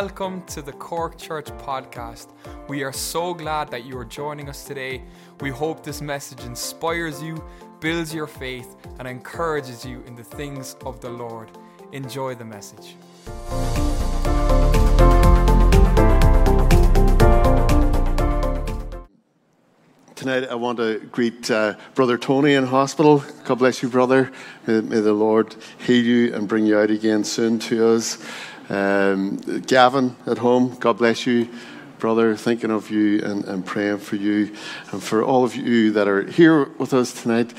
welcome to the Cork Church podcast. We are so glad that you are joining us today. We hope this message inspires you, builds your faith, and encourages you in the things of the Lord. Enjoy the message. Tonight, I want to greet uh, Brother Tony in hospital. God bless you, brother. May, may the Lord heal you and bring you out again soon to us. Um, Gavin at home, God bless you, brother. Thinking of you and, and praying for you. And for all of you that are here with us tonight,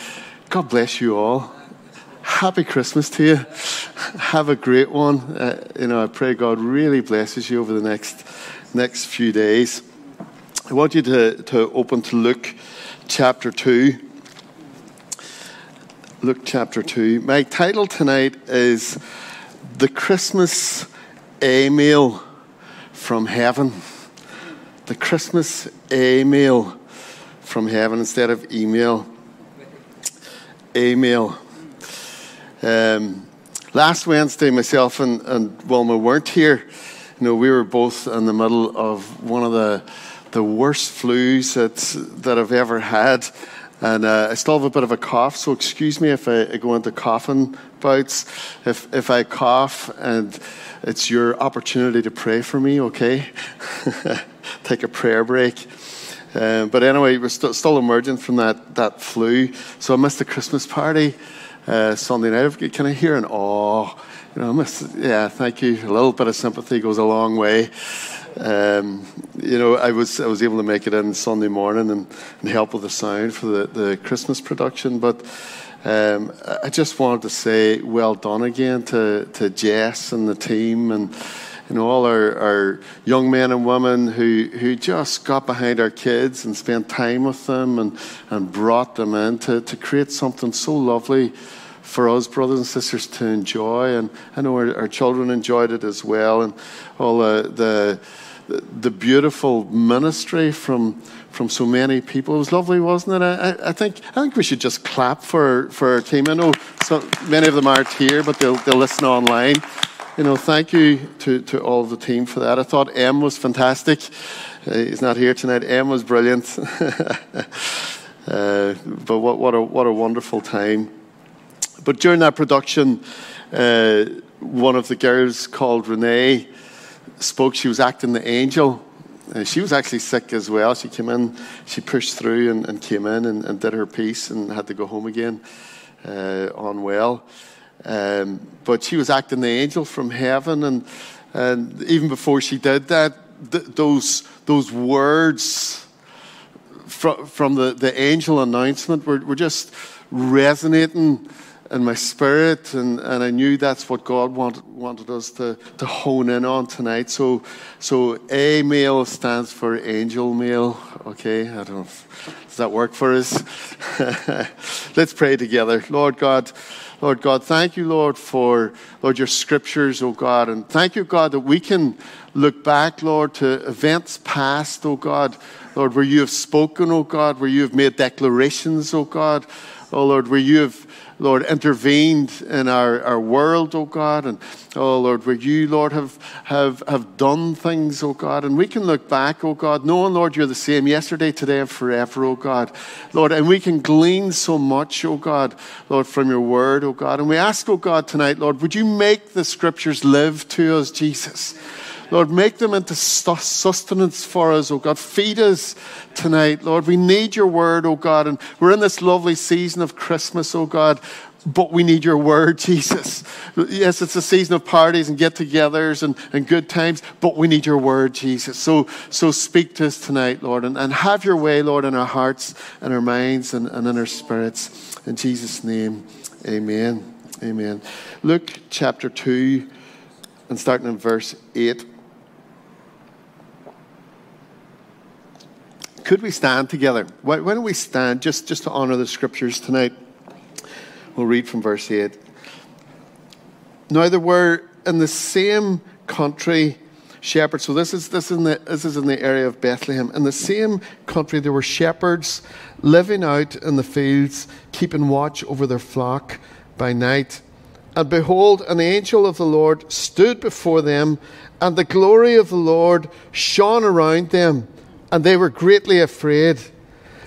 God bless you all. Happy Christmas to you. Have a great one. Uh, you know, I pray God really blesses you over the next next few days. I want you to, to open to Luke chapter 2. Luke chapter 2. My title tonight is The Christmas Email from Heaven. The Christmas Email from Heaven instead of email. Email. Um, last Wednesday, myself and, and Wilma weren't here. You know, we were both in the middle of one of the the worst flus that, that I've ever had. And uh, I still have a bit of a cough, so excuse me if I, I go into coughing bouts. If, if I cough and it's your opportunity to pray for me, okay? Take a prayer break. Um, but anyway, we're st- still emerging from that, that flu. So I missed the Christmas party uh, Sunday night. Can I hear an awe? You know, I missed, yeah, thank you. A little bit of sympathy goes a long way. Um, you know, I was I was able to make it in Sunday morning and, and help with the sound for the, the Christmas production. But um, I just wanted to say well done again to, to Jess and the team and know all our, our young men and women who, who just got behind our kids and spent time with them and, and brought them in to, to create something so lovely for us brothers and sisters to enjoy and I know our, our children enjoyed it as well and all the, the the beautiful ministry from from so many people. It was lovely, wasn't it? I, I think I think we should just clap for, for our team. I know so many of them aren't here, but they'll they'll listen online. You know, thank you to, to all the team for that. I thought M was fantastic. Uh, he's not here tonight. M was brilliant. uh, but what, what, a, what a wonderful time. But during that production, uh, one of the girls called Renee spoke, she was acting the angel. Uh, she was actually sick as well. She came in, she pushed through and, and came in and, and, did her piece and had to go home again uh, unwell. Um, but she was acting the angel from heaven, and, and even before she did that, th- those, those words from, from the, the angel announcement were, were just resonating in my spirit, and, and I knew that's what God wanted, wanted us to, to hone in on tonight. So, so A male stands for angel male. Okay, I don't. Does that work for us? Let's pray together. Lord God, Lord God, thank you, Lord, for Lord your scriptures, oh God, and thank you, God, that we can look back, Lord, to events past, oh God, Lord, where you have spoken, oh God, where you have made declarations, oh God, oh Lord, where you have Lord, intervened in our, our world, oh God. And, oh Lord, where you, Lord, have, have, have done things, oh God. And we can look back, oh God, knowing, Lord, you're the same yesterday, today, and forever, oh God. Lord, and we can glean so much, oh God, Lord, from your word, oh God. And we ask, oh God, tonight, Lord, would you make the scriptures live to us, Jesus? Lord, make them into sustenance for us, oh God. Feed us tonight, Lord. We need your word, oh God. And we're in this lovely season of Christmas, oh God. But we need your word, Jesus. Yes, it's a season of parties and get togethers and, and good times, but we need your word, Jesus. So, so speak to us tonight, Lord, and, and have your way, Lord, in our hearts and our minds and, and in our spirits. In Jesus' name, amen. Amen. Luke chapter 2, and starting in verse 8. Could we stand together? Why, why don't we stand just, just to honor the scriptures tonight? We'll read from verse 8. Now there were in the same country shepherds. So this is this is in the this is in the area of Bethlehem. In the same country there were shepherds living out in the fields, keeping watch over their flock by night. And behold, an angel of the Lord stood before them, and the glory of the Lord shone around them, and they were greatly afraid.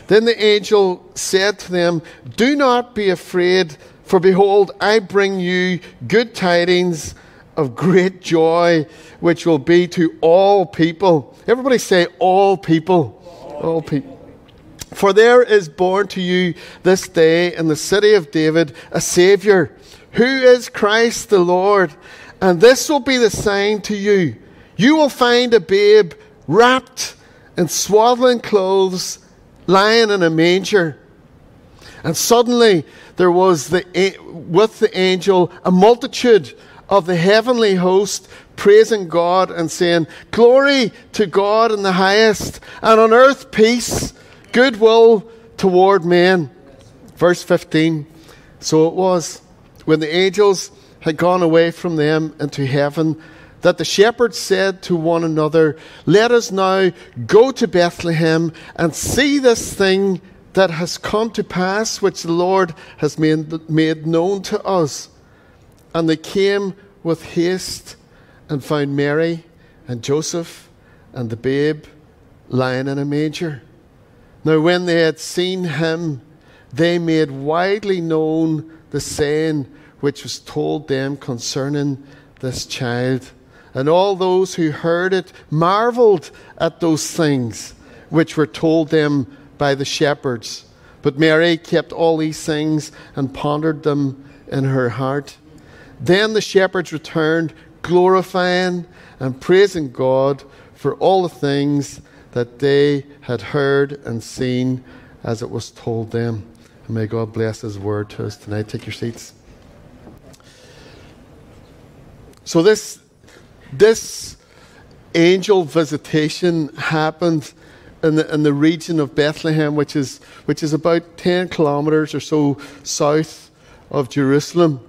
Then the angel said to them, Do not be afraid, for behold, I bring you good tidings of great joy, which will be to all people. Everybody say, All people. All people. For there is born to you this day in the city of David a Saviour, who is Christ the Lord. And this will be the sign to you. You will find a babe wrapped in swaddling clothes, lying in a manger. And suddenly there was the, with the angel a multitude of the heavenly host praising God and saying, Glory to God in the highest, and on earth peace goodwill toward men. Verse 15. So it was when the angels had gone away from them into heaven that the shepherds said to one another, Let us now go to Bethlehem and see this thing that has come to pass, which the Lord has made, made known to us. And they came with haste and found Mary and Joseph and the babe lying in a manger. Now, when they had seen him, they made widely known the saying which was told them concerning this child. And all those who heard it marveled at those things which were told them by the shepherds. But Mary kept all these things and pondered them in her heart. Then the shepherds returned, glorifying and praising God for all the things that they had heard and seen as it was told them. And may God bless His word to us tonight. Take your seats. So this this angel visitation happened in the, in the region of Bethlehem, which is which is about ten kilometers or so south of Jerusalem.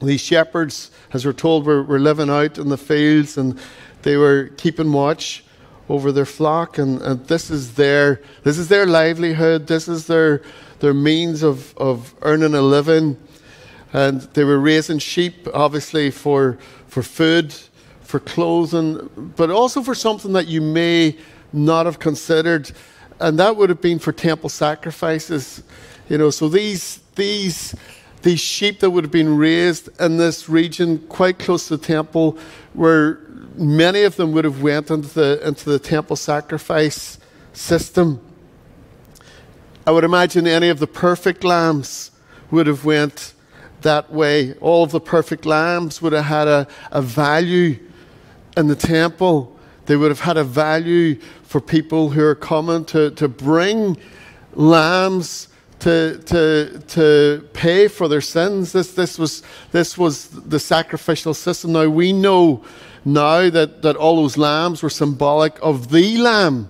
These shepherds, as we're told, were, were living out in the fields and they were keeping watch over their flock, and, and this is their this is their livelihood. This is their their means of, of earning a living. And they were raising sheep, obviously for for food, for clothing, but also for something that you may not have considered, and that would have been for temple sacrifices. You know, so these these these sheep that would have been raised in this region quite close to the temple where many of them would have went into the, into the temple sacrifice system. I would imagine any of the perfect lambs would have went that way. All of the perfect lambs would have had a, a value in the temple. They would have had a value for people who are coming to, to bring lambs to, to, to pay for their sins. This, this, was, this was the sacrificial system. Now we know now that, that all those lambs were symbolic of the lamb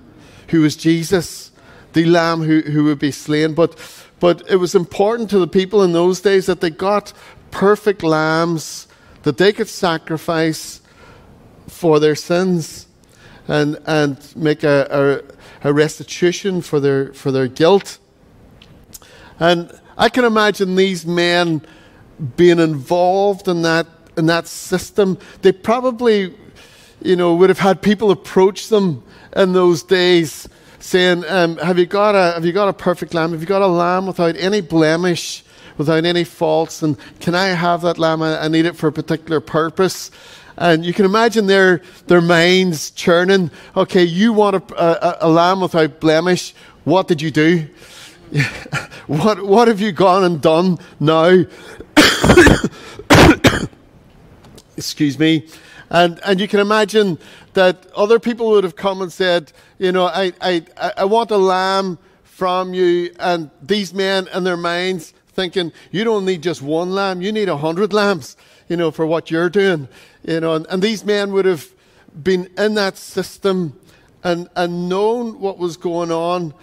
who was Jesus, the lamb who, who would be slain. But, but it was important to the people in those days that they got perfect lambs that they could sacrifice for their sins and, and make a, a, a restitution for their, for their guilt. And I can imagine these men being involved in that in that system, they probably, you know, would have had people approach them in those days saying, um, have, you got a, have you got a perfect lamb? Have you got a lamb without any blemish, without any faults? And can I have that lamb? I, I need it for a particular purpose. And you can imagine their, their minds churning. Okay, you want a, a, uh, uh, a lamb without blemish. What did you do? what, what have you gone and done now? excuse me. And, and you can imagine that other people would have come and said, you know, I, I, I want a lamb from you. And these men in their minds thinking, you don't need just one lamb, you need a hundred lambs, you know, for what you're doing. You know, and, and these men would have been in that system and, and known what was going on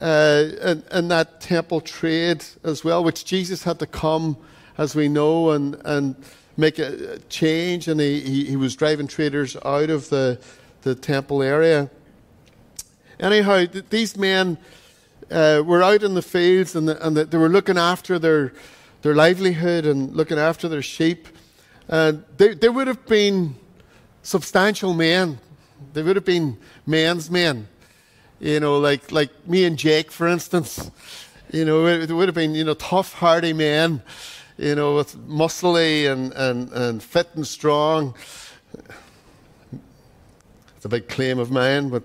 uh, in, in that temple trade as well, which Jesus had to come, as we know, and, and make a change, and he, he, he was driving traders out of the, the temple area. Anyhow, th- these men uh, were out in the fields and, the, and the, they were looking after their, their livelihood and looking after their sheep. Uh, and they, they would have been substantial men. They would have been men's men. You know, like, like me and Jake, for instance. You know, it would have been, you know, tough, hardy men, you know, with muscly and, and, and fit and strong. It's a big claim of mine, but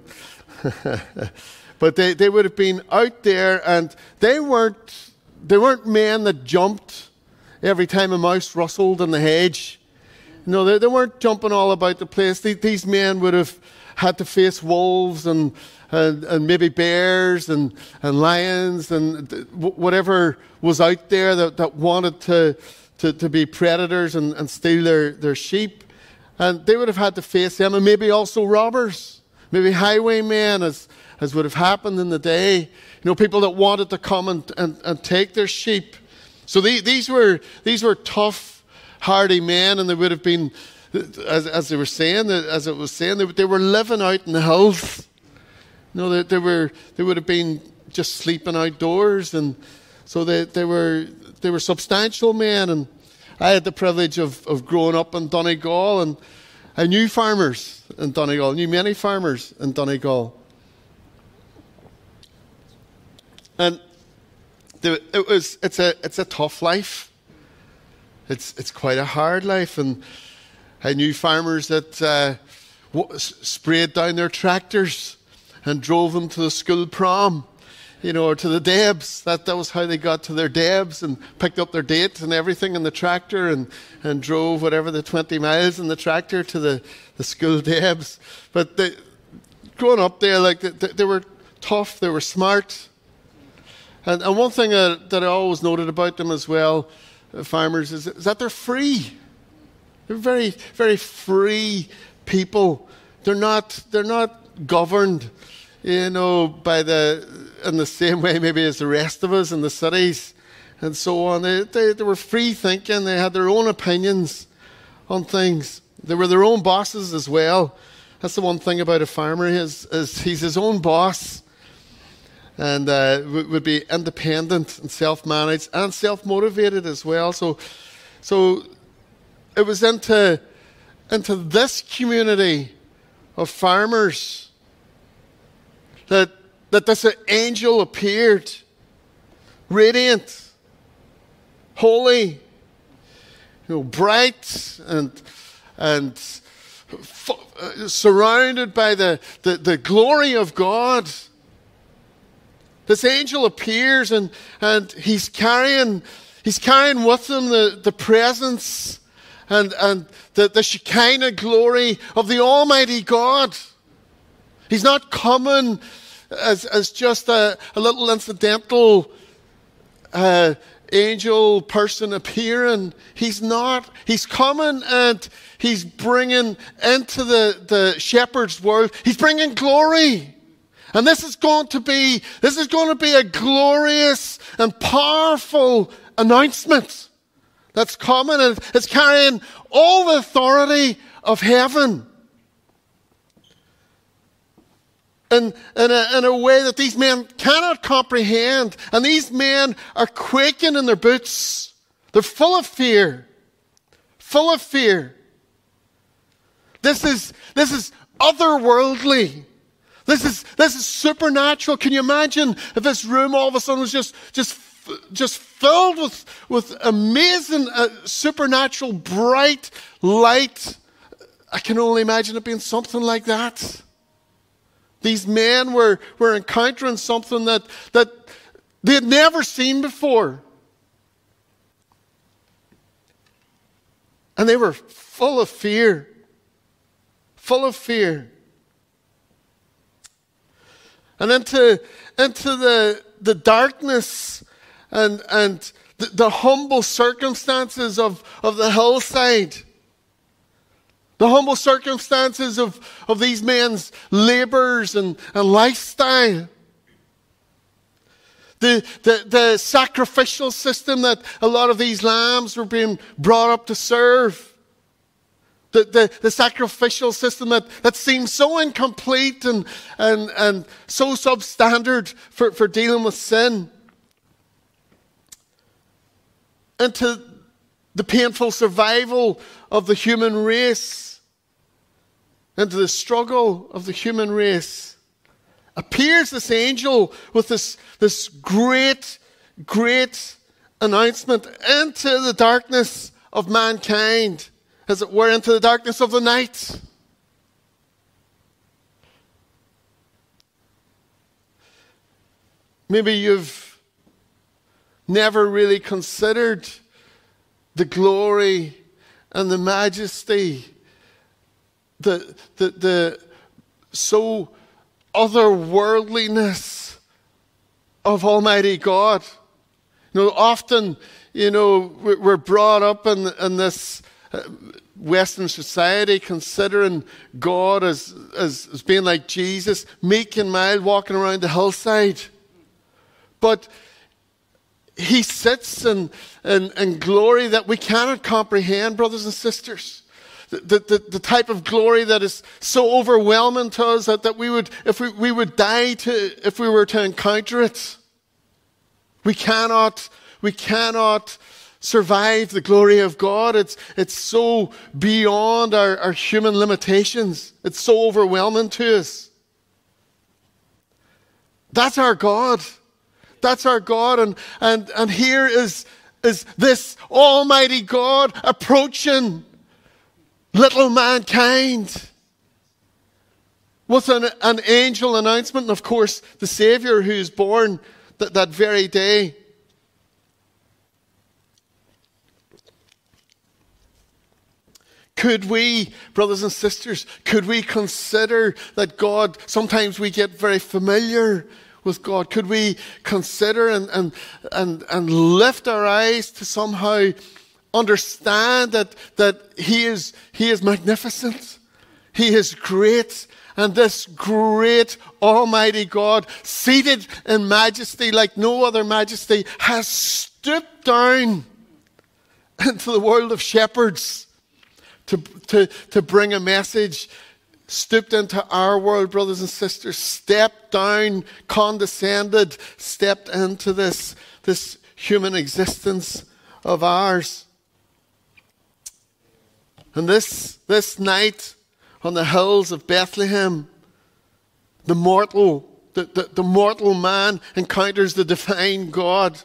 but they, they would have been out there and they weren't they weren't men that jumped every time a mouse rustled in the hedge. No, they, they weren't jumping all about the place. These, these men would have had to face wolves and, and, and maybe bears and, and lions and whatever was out there that, that wanted to, to, to be predators and, and steal their, their sheep. And they would have had to face them, and maybe also robbers, maybe highwaymen, as, as would have happened in the day. You know, people that wanted to come and, and, and take their sheep. So the, these, were, these were tough, hardy men, and they would have been, as, as they were saying, as it was saying, they, they were living out in the hills. You know, they, they, were, they would have been just sleeping outdoors, and so they, they, were, they were substantial men. And I had the privilege of, of growing up in Donegal, and I knew farmers in Donegal, I knew many farmers in Donegal. And it was, it's, a, it's a tough life. It's, it's quite a hard life. And I knew farmers that uh, sprayed down their tractors and drove them to the school prom you know, or to the Debs. That, that was how they got to their Debs and picked up their date and everything in the tractor and, and drove whatever the 20 miles in the tractor to the, the school Debs. But they, growing up there, like they, they were tough, they were smart. And, and one thing that, that I always noted about them as well, uh, farmers, is, is that they're free. They're very, very free people. They're not, they're not governed, you know, by the in the same way maybe as the rest of us in the cities and so on. They, they, they were free thinking, they had their own opinions on things. They were their own bosses as well. That's the one thing about a farmer is, is he's his own boss and uh, would be independent and self-managed and self-motivated as well. So, so it was into into this community of farmers that that this angel appeared, radiant, holy, you know, bright and and f- uh, surrounded by the, the, the glory of God. This angel appears and, and he's carrying he's carrying with him the, the presence and, and the, the Shekinah glory of the Almighty God. He's not coming as, as just a, a little incidental uh, angel person appearing. He's not. He's coming and he's bringing into the, the shepherd's world, he's bringing glory. And this is going to be, this is going to be a glorious and powerful announcement that's coming and it's carrying all the authority of heaven. in, in, a, in a way that these men cannot comprehend. And these men are quaking in their boots. They're full of fear. Full of fear. This is, this is otherworldly. This is, this is supernatural. Can you imagine if this room all of a sudden was just, just, just filled with, with amazing, uh, supernatural, bright light? I can only imagine it being something like that. These men were, were encountering something that, that they had never seen before. And they were full of fear. Full of fear. And into, into the, the darkness and, and the, the humble circumstances of, of the hillside the humble circumstances of, of these men's labors and, and lifestyle. The, the, the sacrificial system that a lot of these lambs were being brought up to serve. The, the, the, sacrificial system that, that seems so incomplete and, and, and so substandard for, for dealing with sin. into the painful survival of the human race, into the struggle of the human race. Appears this angel with this, this great, great announcement into the darkness of mankind, as it were, into the darkness of the night. Maybe you've never really considered the glory and the majesty, the, the, the so otherworldliness of Almighty God. You know, often, you know, we're brought up in, in this Uh, Western society considering God as, as, as being like Jesus, meek and mild, walking around the hillside. But he sits in, in, in glory that we cannot comprehend, brothers and sisters. The, the, the, type of glory that is so overwhelming to us that, that we would, if we, we would die to, if we were to encounter it. We cannot, we cannot survive the glory of God. It's, it's so beyond our, our human limitations. It's so overwhelming to us. That's our God. That's our God. And, and, and here is, is this Almighty God approaching little mankind with an, an angel announcement. And of course, the Savior who is born that, that very day. Could we, brothers and sisters, could we consider that God, sometimes we get very familiar with God? Could we consider and, and, and, and lift our eyes to somehow understand that, that he, is, he is magnificent? He is great. And this great Almighty God, seated in majesty like no other majesty, has stooped down into the world of shepherds to, to, to bring a message stooped into our world, brothers and sisters, stepped down, condescended, stepped into this, this human existence of ours. And this, this night on the hills of Bethlehem, the mortal, the, the, the mortal man encounters the divine God.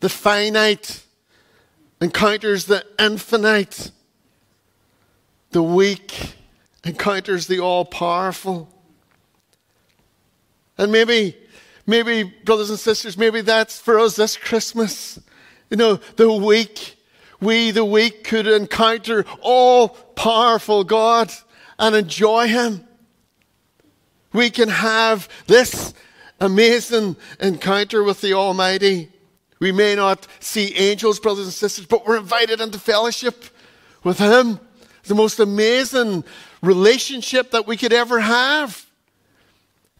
The finite encounters the infinite. The weak encounters the all powerful. And maybe, maybe, brothers and sisters, maybe that's for us this Christmas. You know, the weak, we, the weak, could encounter all powerful God and enjoy Him. We can have this amazing encounter with the Almighty. We may not see angels, brothers and sisters, but we're invited into fellowship with Him. The most amazing relationship that we could ever have.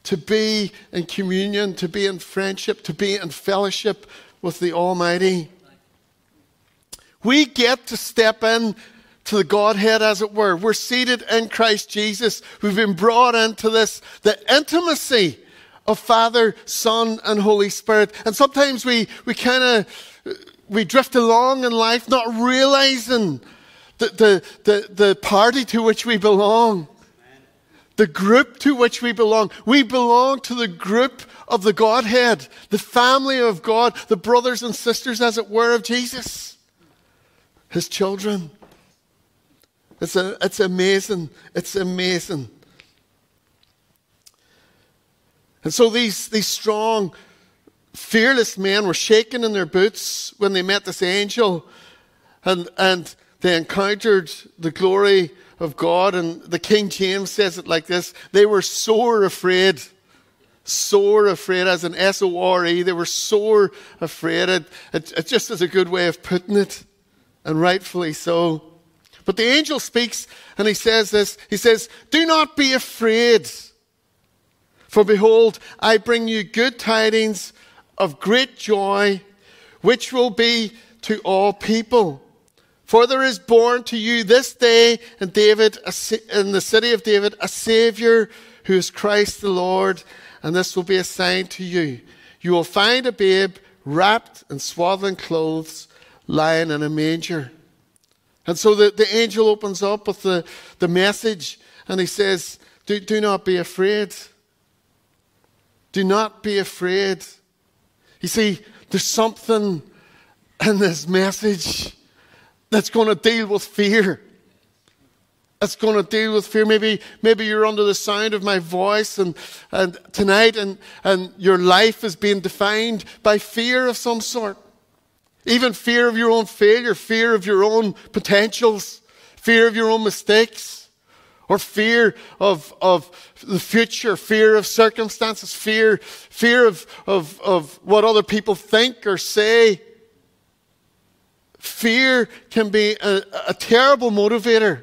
To be in communion, to be in friendship, to be in fellowship with the Almighty. We get to step in to the Godhead, as it were. We're seated in Christ Jesus. We've been brought into this, the intimacy of Father, Son, and Holy Spirit. And sometimes we, we kind of, we drift along in life not realizing the, the, the, the party to which we belong, the group to which we belong. We belong to the group of the Godhead, the family of God, the brothers and sisters, as it were, of Jesus, his children. It's, a, it's amazing. It's amazing. And so these, these strong, fearless men were shaken in their boots when they met this angel. And, and they encountered the glory of God, and the King James says it like this they were sore afraid. Sore afraid, as an S O R E. They were sore afraid. It, it, it just is a good way of putting it, and rightfully so. But the angel speaks and he says this He says, Do not be afraid. For behold, I bring you good tidings of great joy, which will be to all people. For there is born to you this day in David, in the city of David, a Savior who is Christ the Lord, and this will be a sign to you. You will find a babe wrapped in swaddling clothes, lying in a manger. And so the, the angel opens up with the, the message and he says, do, do not be afraid. Do not be afraid. You see, there's something in this message that's going to deal with fear. That's going to deal with fear. Maybe, maybe you're under the sound of my voice and, and tonight and, and your life is being defined by fear of some sort. Even fear of your own failure, fear of your own potentials, fear of your own mistakes, or fear of, of the future, fear of circumstances, fear, fear of, of, of what other people think or say. Fear can be a, a terrible motivator.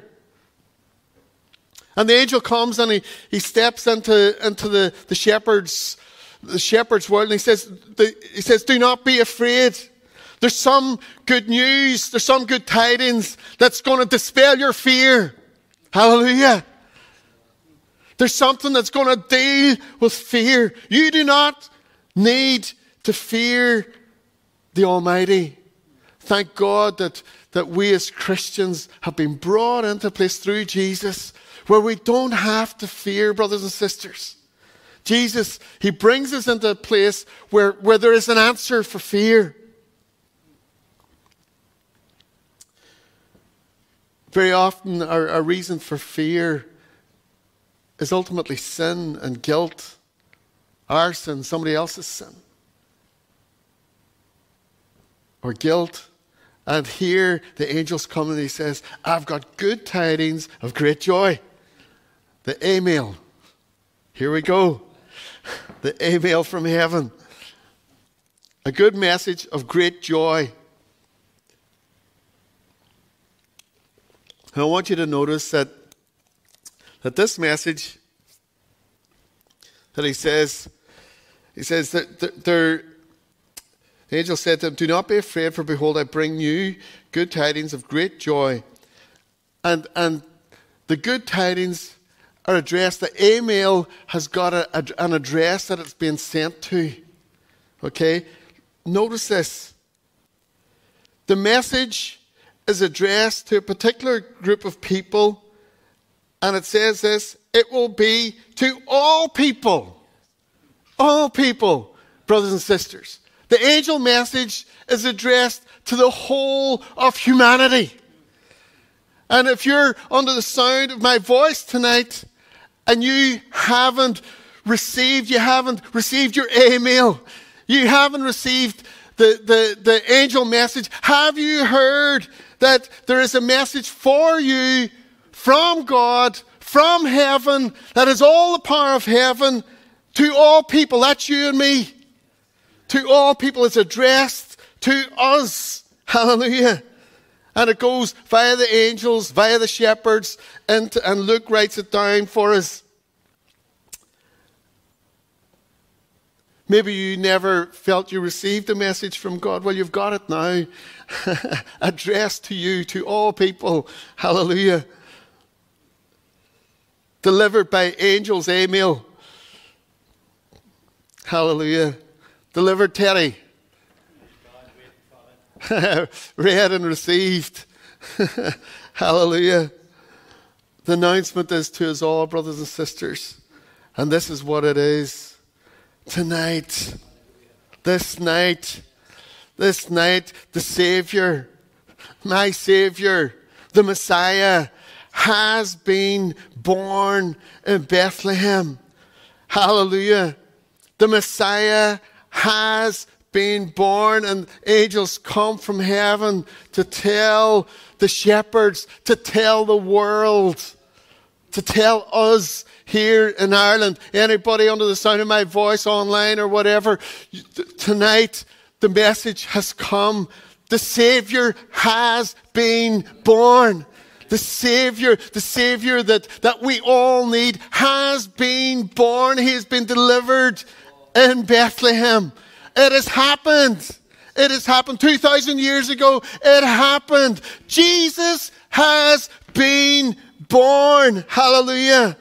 And the angel comes and he, he steps into, into the, the shepherd's the shepherd's world and he says, the, he says, Do not be afraid. There's some good news, there's some good tidings that's going to dispel your fear. Hallelujah. There's something that's going to deal with fear. You do not need to fear the Almighty. Thank God that, that we as Christians have been brought into place through Jesus where we don't have to fear, brothers and sisters. Jesus, He brings us into a place where, where there is an answer for fear. Very often, our, our reason for fear is ultimately sin and guilt. Our sin, somebody else's sin. Or guilt. And here the angels come and he says, I've got good tidings of great joy. The email. Here we go. The email from heaven. A good message of great joy. And I want you to notice that, that this message that he says, he says that there, the angel said to him, Do not be afraid, for behold, I bring you good tidings of great joy. And, and the good tidings are addressed, the email has got a, a, an address that it's being sent to. Okay? Notice this. The message is addressed to a particular group of people, and it says this it will be to all people. All people, brothers and sisters. The angel message is addressed to the whole of humanity. And if you're under the sound of my voice tonight and you haven't received, you haven't received your email, you haven't received the, the, the angel message, have you heard that there is a message for you from God, from heaven, that is all the power of heaven to all people. That's you and me. To all people. It's addressed to us. Hallelujah. And it goes via the angels, via the shepherds, and, and Luke writes it down for us. Maybe you never felt you received a message from God. Well, you've got it now. addressed to you, to all people. Hallelujah. Delivered by angels, Emil. Hallelujah. Delivered Terry. Read and received. Hallelujah. The announcement is to us all, brothers and sisters. And this is what it is. Tonight, this night, this night, the Savior, my Savior, the Messiah, has been born in Bethlehem. Hallelujah. The Messiah has been born, and angels come from heaven to tell the shepherds, to tell the world, to tell us here in Ireland, anybody under the sound of my voice online or whatever, tonight the message has come. The Savior has been born. The Savior, the Savior that, that we all need has been born. He has been delivered in Bethlehem. It has happened. It has happened 2,000 years ago. It happened. Jesus has been born. Hallelujah.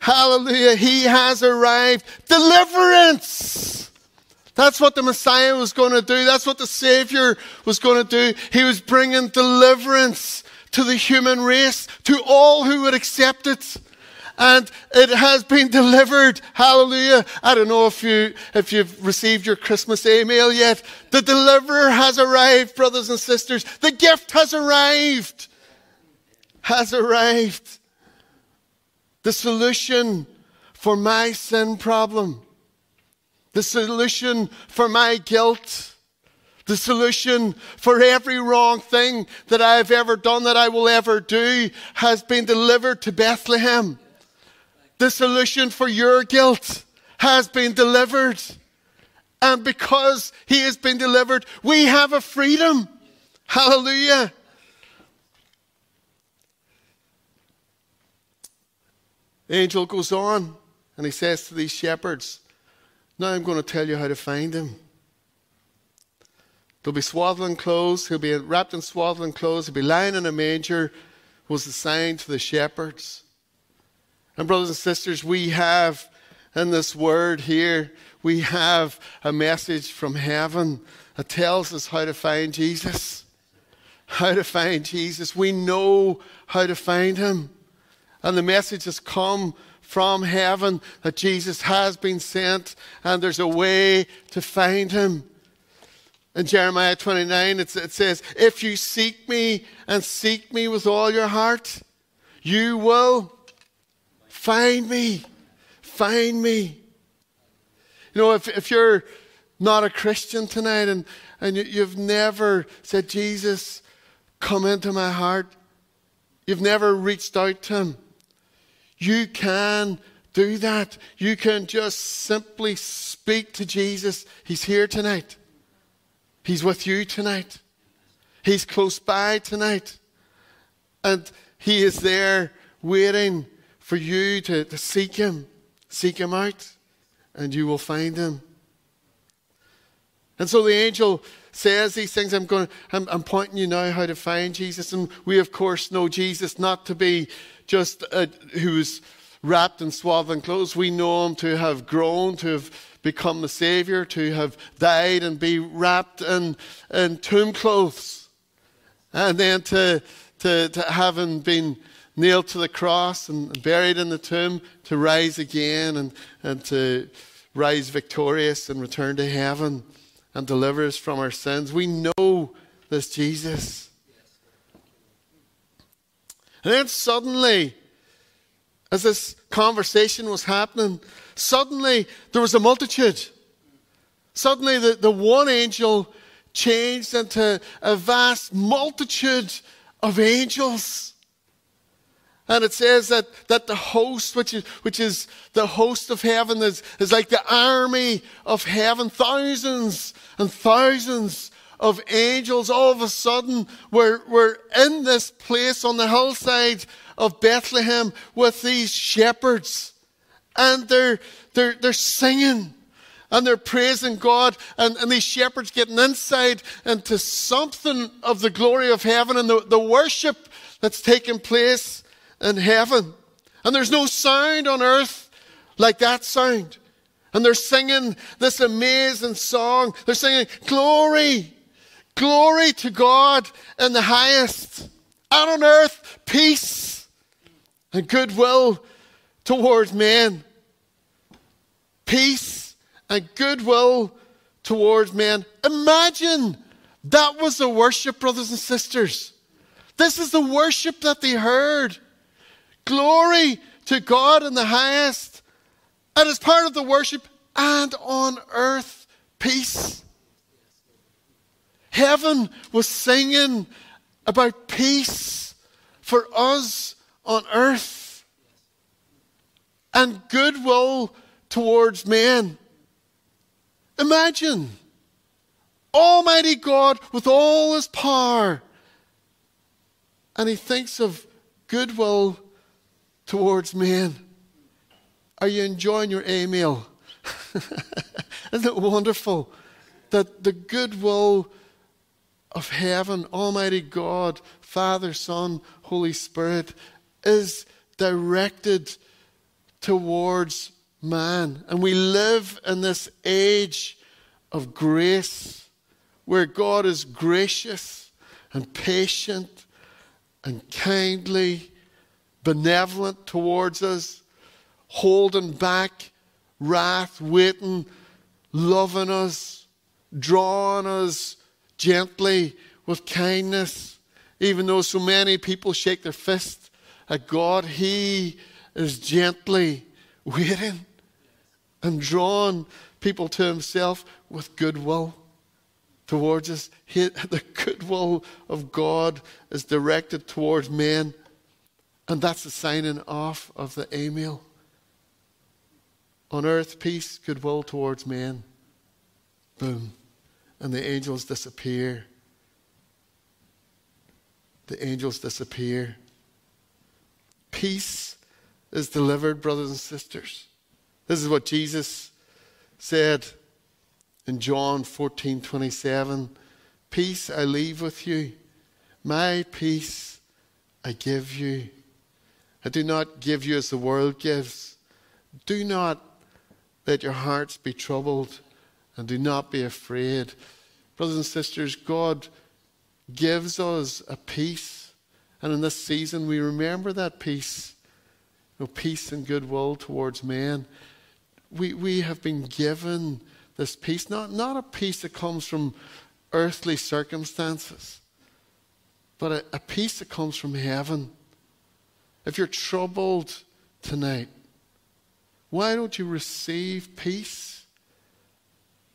Hallelujah. He has arrived. Deliverance That's what the Messiah was going to do. That's what the Savior was going to do. He was bringing deliverance to the human race, to all who would accept it. And it has been delivered. Hallelujah. I don't know if you, if you've received your Christmas email yet. The deliverer has arrived, brothers and sisters. The gift has arrived. Has arrived. The solution for my sin problem the solution for my guilt, the solution for every wrong thing that I have ever done, that I will ever do, has been delivered to Bethlehem. The solution for your guilt has been delivered. And because he has been delivered, we have a freedom. Hallelujah. The angel goes on and he says to these shepherds, now I'm going to tell you how to find him. There'll be swaddling clothes. He'll be wrapped in swaddling clothes. He'll be lying in a manger, was the sign to the shepherds. And, brothers and sisters, we have in this word here, we have a message from heaven that tells us how to find Jesus. How to find Jesus. We know how to find him. And the message has come from heaven that Jesus has been sent and there's a way to find him. In Jeremiah 29, it, it says, If you seek me and seek me with all your heart, you will find me. Find me. You know, if, if you're not a Christian tonight and, and you, you've never said, Jesus, come into my heart, you've never reached out to him you can do that. You can just simply speak to Jesus. He's here tonight. He's with you tonight. He's close by tonight. And He is there waiting for you to, to seek Him. Seek Him out, and you will find Him. And so the angel says these things. I'm going. I'm, I'm pointing you now how to find Jesus, and we of course know Jesus not to be just uh, who's wrapped in swaddling clothes. We know him to have grown, to have become the Savior, to have died and be wrapped in, in tomb clothes. And then to, to, to having been nailed to the cross and buried in the tomb, to rise again and, and to rise victorious and return to heaven and deliver us from our sins. We know this Jesus. And then suddenly, as this conversation was happening, suddenly there was a multitude. Suddenly, the, the one angel changed into a vast multitude of angels. And it says that, that the host, which is, which is the host of heaven, is, is like the army of heaven. Thousands and thousands of angels all of a sudden were, were in this place on the hillside of Bethlehem with these shepherds. And they're, they're, they're singing and they're praising God, and, and these shepherds getting insight into something of the glory of heaven and the, the worship that's taking place in heaven. And there's no sound on earth like that sound. And they're singing this amazing song. They're singing, Glory, Glory to God in the highest, and on earth peace and goodwill towards men. Peace and goodwill towards men. Imagine that was the worship, brothers and sisters. This is the worship that they heard. Glory to God in the highest. And as part of the worship, and on earth, peace. Heaven was singing about peace for us on earth and goodwill towards men. Imagine Almighty God with all his power, and he thinks of goodwill towards men. Are you enjoying your email? Isn't it wonderful that the goodwill of heaven, Almighty God, Father, Son, Holy Spirit, is directed towards man. And we live in this age of grace, where God is gracious and patient and kindly, benevolent towards us, holding back wrath, waiting, loving us, drawing us gently with kindness. Even though so many people shake their fist at God, He is gently waiting and drawing people to Himself with goodwill towards us. He, the goodwill of God is directed towards men, and that's the signing off of the email. On earth, peace, goodwill towards men. Boom. And the angels disappear. The angels disappear. Peace is delivered, brothers and sisters. This is what Jesus said in John 14 27. Peace I leave with you, my peace I give you. I do not give you as the world gives. Do not let your hearts be troubled and do not be afraid. Brothers and sisters, God gives us a peace. And in this season, we remember that peace. You know, peace and goodwill towards men. We, we have been given this peace, not, not a peace that comes from earthly circumstances, but a, a peace that comes from heaven. If you're troubled tonight, why don't you receive peace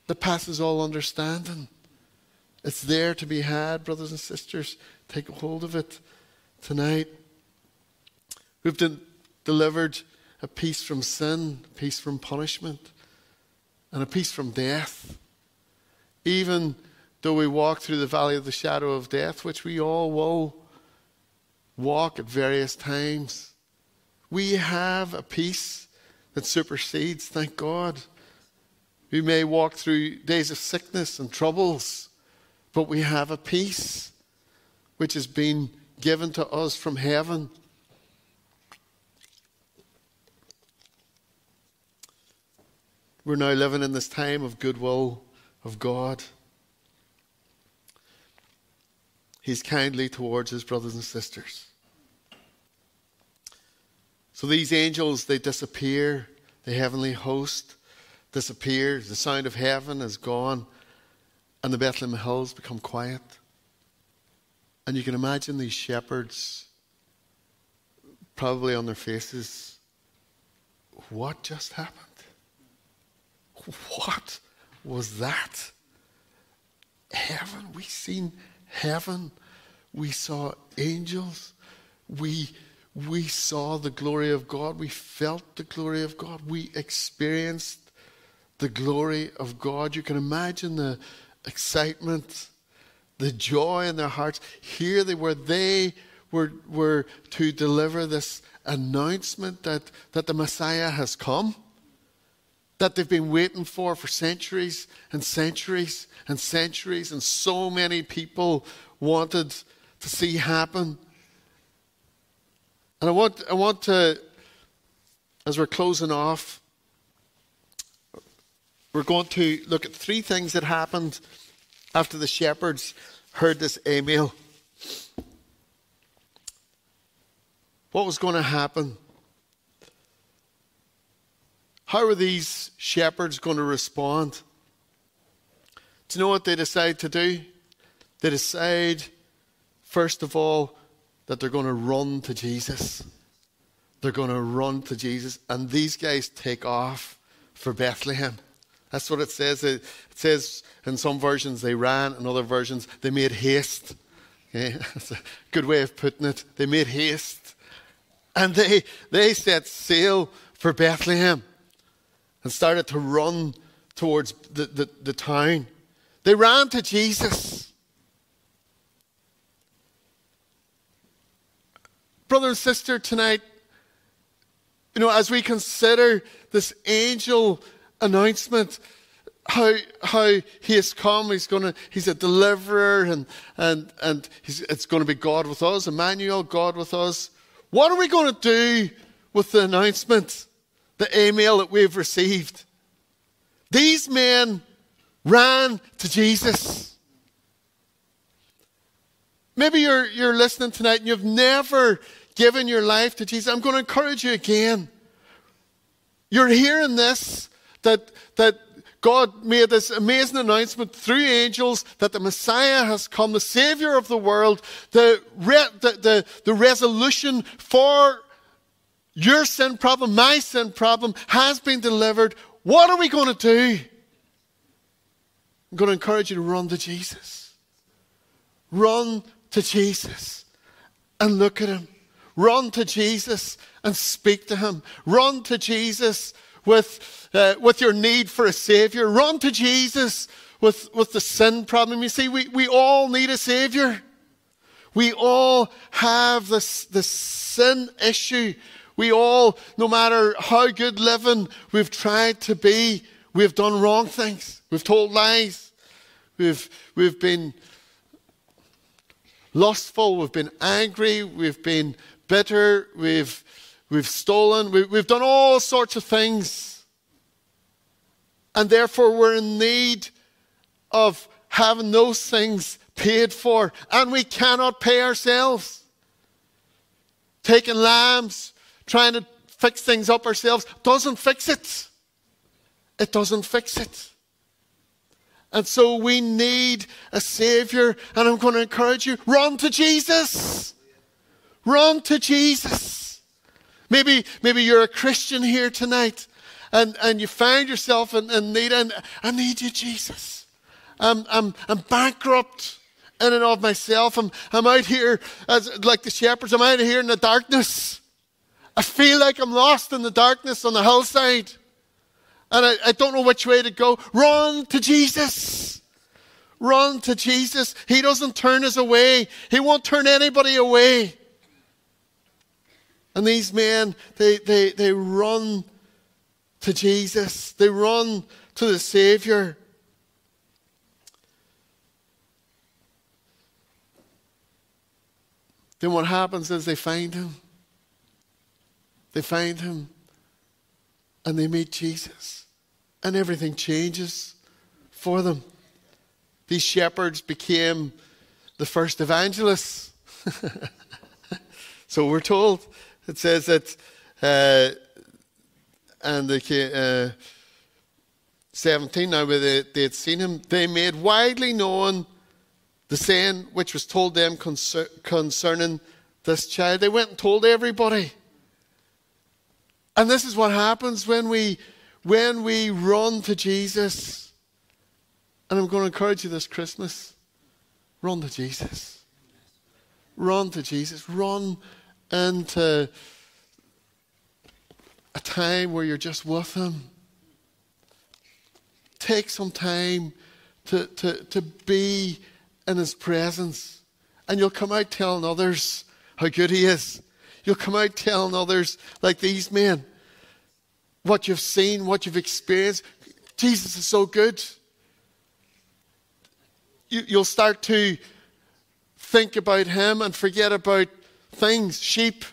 that passes all understanding? It's there to be had, brothers and sisters. Take hold of it tonight. We've been delivered a peace from sin, a peace from punishment, and a peace from death. Even though we walk through the valley of the shadow of death, which we all will walk at various times, we have a peace that supersedes, thank God. We may walk through days of sickness and troubles but we have a peace which has been given to us from heaven. We're now living in this time of goodwill of God. He's kindly towards his brothers and sisters. So these angels, they disappear. The heavenly host disappears. The sound of heaven is gone and the Bethlehem hills become quiet. And you can imagine these shepherds probably on their faces. What just happened? What was that? Heaven. We seen heaven. We saw angels. We we saw the glory of God. We felt the glory of God. We experienced the glory of God. You can imagine the excitement, the joy in their hearts. Here they were, they were, were to deliver this announcement that, that the Messiah has come, that they've been waiting for for centuries and centuries and centuries, and so many people wanted to see happen. And I want, I want to, as we're closing off, we're going to look at three things that happened after the shepherds heard this email. What was going to happen? How are these shepherds going to respond? Do you know what they decide to do? They decide, first of all, that they're going to run to Jesus. They're going to run to Jesus. And these guys take off for Bethlehem. That's what it says. It says in some versions they ran, in other versions they made haste. Okay? That's a good way of putting it. They made haste. And they, they set sail for Bethlehem and started to run towards the, the, the town. They ran to Jesus. Brother and sister, tonight, you know, as we consider this angel announcement how how he has come. He's gonna he's a deliverer and and and it's to be God with us, Emmanuel, God with us. What are we to do with the announcement, the email that we've received? These men ran to Jesus. Maybe you're, you're listening tonight and you've never given your life to Jesus. I'm going to encourage you again. You're hearing this that, that God made this amazing announcement through angels that the Messiah has come, the Savior of the world, the, re- the, the, the resolution for your sin problem, my sin problem, has been delivered. What are we going to do? I'm going to encourage you to run to Jesus. Run to Jesus and look at Him. Run to Jesus and speak to Him. Run to Jesus with, uh, with your need for a Savior. Run to Jesus with, with the sin problem. You see, we, we all need a Savior. We all have this, this sin issue. We all, no matter how good living we've tried to be, we've done wrong things. We've told lies. We've, we've been lustful. We've been angry. We've been bitter. We've, we've stolen. We, we've done all sorts of things. And therefore, we're in need of having those things paid for. And we cannot pay ourselves. Taking lambs trying to fix things up ourselves doesn't fix it. It doesn't fix it. And so we need a Savior. And I'm going to encourage you run to Jesus. Run to Jesus. Maybe, maybe you're a Christian here tonight and, and you find yourself in, in need. And I need you, Jesus. I'm, I'm, I'm bankrupt in and of myself. I'm, I'm out here as like the shepherds. I'm out here in the darkness. I feel like I'm lost in the darkness on the hillside. And I, I don't know which way to go. Run to Jesus. Run to Jesus. He doesn't turn us away. He won't turn anybody away. And these men, they, they, they run to Jesus. They run to the Savior. Then what happens is they find him. They find him and they meet Jesus, and everything changes for them. These shepherds became the first evangelists. so we're told. It says that, uh, and the, uh, 17 now, where they, they had seen him, they made widely known the saying which was told them concer- concerning this child. They went and told everybody. And this is what happens when we when we run to Jesus. And I'm going to encourage you this Christmas. Run to Jesus. Run to Jesus. Run into a time where you're just with Him. Take some time to, to, to be in His presence. And you'll come out telling others how good He is. You'll come out telling others, like these men, what you've seen, what you've experienced. Jesus is so good. You, will start to think about him and forget about things, sheep.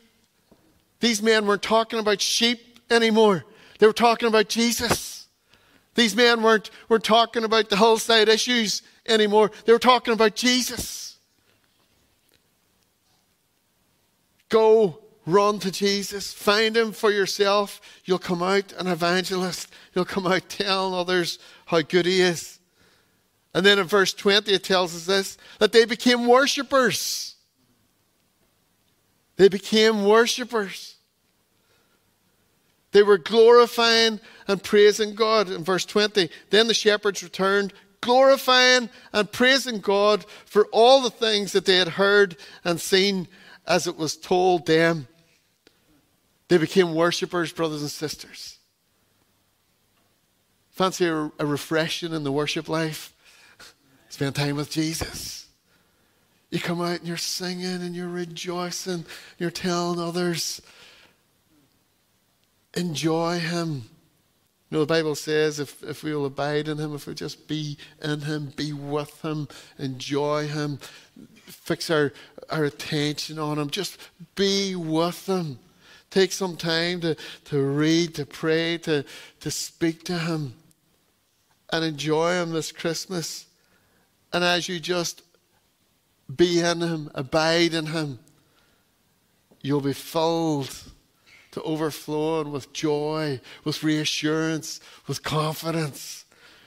These men weren't talking about sheep anymore. They were talking about Jesus. These men weren't, were talking about the whole hillside issues anymore. They were talking about Jesus. Go run to Jesus, find him for yourself. You'll come out an evangelist. You'll come out telling others how good he is. And then in verse 20, it tells us this that they became worshippers. They became worshippers. They were glorifying and praising God. In verse 20, then the shepherds returned, glorifying and praising God for all the things that they had heard and seen as it was told them. They became worshippers, brothers and sisters. Fancy a, a refreshing in the worship life? Spend time with Jesus. You come out and you're singing and you're rejoicing. You're telling others, enjoy Him. You know, the Bible says if, if we will abide in Him, if we just be in Him, be with Him, enjoy Him, fix our, our attention on Him, just be with Him. Take some time to, to read, to pray, to, to speak to Him. and enjoy Him this Christmas. And as you just be in Him, abide in Him, you'll be filled to overflowing with joy, with reassurance, with confidence.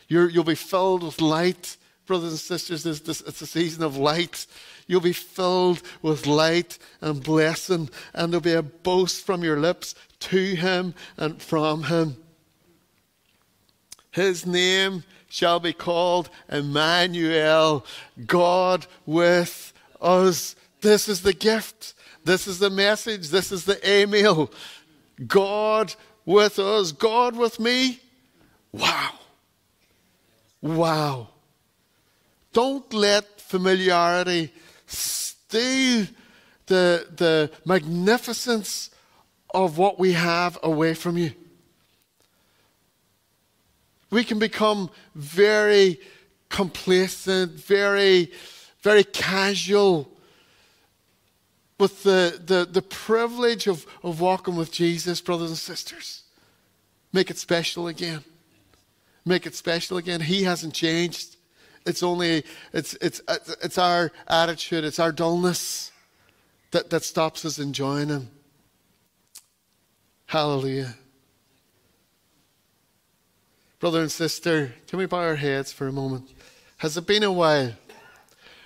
you will be filled with light, brothers and sisters. It's a season of light. You'll be filled with light and blessing, and there'll be a boast from your lips to Him and from Him. His name shall be called Emmanuel, God with us. This is the gift. This is the message. This is the email. God with us. God with me. Wow. Wow. Don't let familiarity steal the, the magnificence of what we have away from you we can become very complacent, very, very casual with the, the, the privilege of, of walking with Jesus, brothers and sisters. Make it special again. Make it special again. He hasn't changed. It's only it's it's it's our attitude, it's our dullness that, that stops us enjoying him. Hallelujah. Brother and sister, can we bow our heads for a moment? Has it been a while?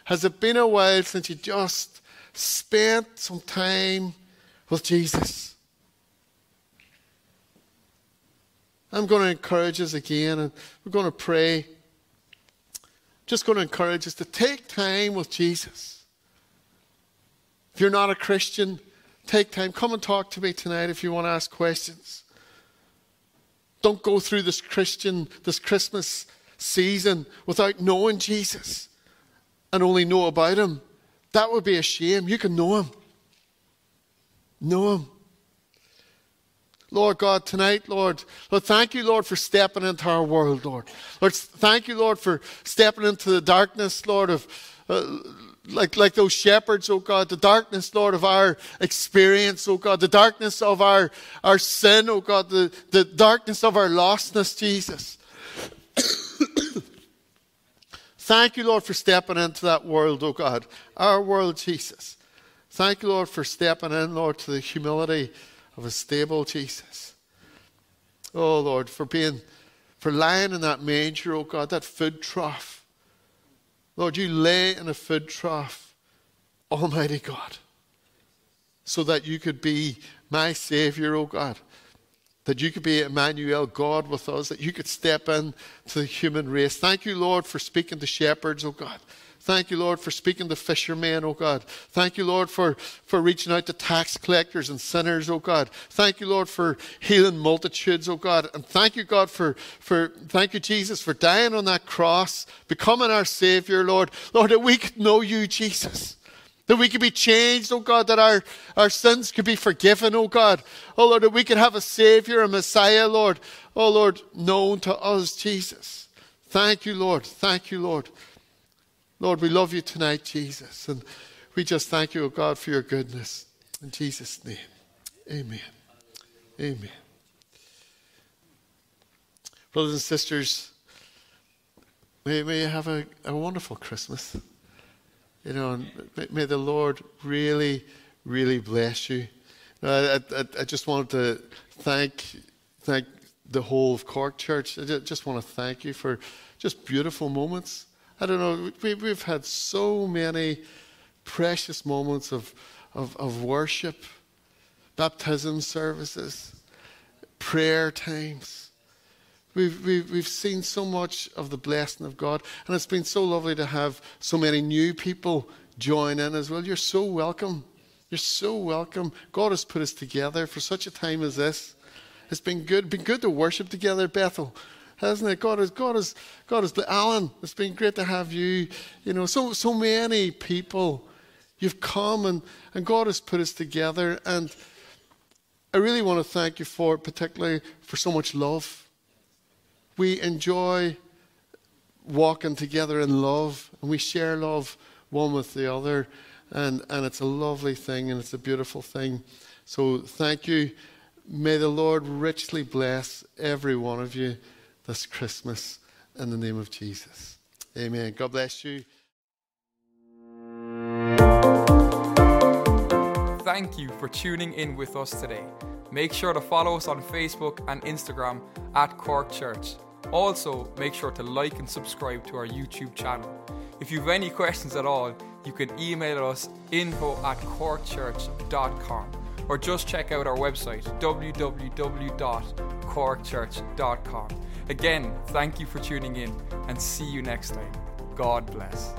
Has it been a while since you just spent some time with Jesus? I'm going to encourage us again, and we're going to pray. Just going to encourage us to take time with Jesus. If you're not a Christian, take time. Come and talk to me tonight if you want to ask questions. Don't go through this Christian, this Christmas season without knowing Jesus and only know about him. That would be a shame. You can know him. Know him. Lord God, tonight, Lord, Lord, thank you, Lord, for stepping into our world, Lord. Lord, thank you, Lord, for stepping into the darkness, Lord, of uh, like, like those shepherds, oh God, the darkness, Lord, of our experience, oh God, the darkness of our, our sin, oh God, the, the darkness of our lostness, Jesus. Thank you, Lord, for stepping into that world, oh God, our world, Jesus. Thank you, Lord, for stepping in, Lord, to the humility of a stable Jesus. Oh, Lord, for being, for lying in that manger, oh God, that food trough. Lord, you lay in a food trough, Almighty God, so that you could be my Savior, oh God. That you could be Emmanuel, God with us, that you could step in to the human race. Thank you, Lord, for speaking to shepherds, oh God. Thank you, Lord, for speaking to fishermen, oh God. Thank you, Lord, for, for reaching out to tax collectors and sinners, oh God. Thank you, Lord, for healing multitudes, oh God. And thank you, God, for, for thank you, Jesus, for dying on that cross, becoming our Savior, Lord. Lord, that we could know you, Jesus. That we could be changed, oh God, that our, our sins could be forgiven, oh God. Oh Lord, that we could have a Savior, a Messiah, Lord. Oh Lord, known to us, Jesus. Thank you, Lord. Thank you, Lord. Lord, we love you tonight, Jesus. And we just thank you, O God, for your goodness. In Jesus' name, amen. Amen. Brothers and sisters, may, may you have a, a wonderful Christmas. You know, and may, may the Lord really, really bless you. I, I, I just wanted to thank, thank the whole of Cork Church. I just want to thank you for just beautiful moments I don't know, we, we've had so many precious moments of, of, of worship, baptism services, prayer times. We've, we've, we've seen so much of the blessing of God, and it's been so lovely to have so many new people join in as well. You're so welcome. You're so welcome. God has put us together for such a time as this. It's been good, been good to worship together, Bethel hasn't it? God has, God has, God has, Alan, it's been great to have you. You know, so, so many people. You've come and, and God has put us together. And I really want to thank you for it, particularly for so much love. We enjoy walking together in love, and we share love one with the other. And, and it's a lovely thing, and it's a beautiful thing. So thank you. May the Lord richly bless every one of you this Christmas. in the name of Jesus. Amen. God bless you. Thank you for tuning in with us today. Make sure to follow us on Facebook and Instagram at Cork Church. Also, make sure to like and subscribe to our YouTube channel. If you have any questions at all, you can email us info at corkchurch.com or just check out our website www.corkchurch.com. Again, thank you for tuning in and see you next time. God bless.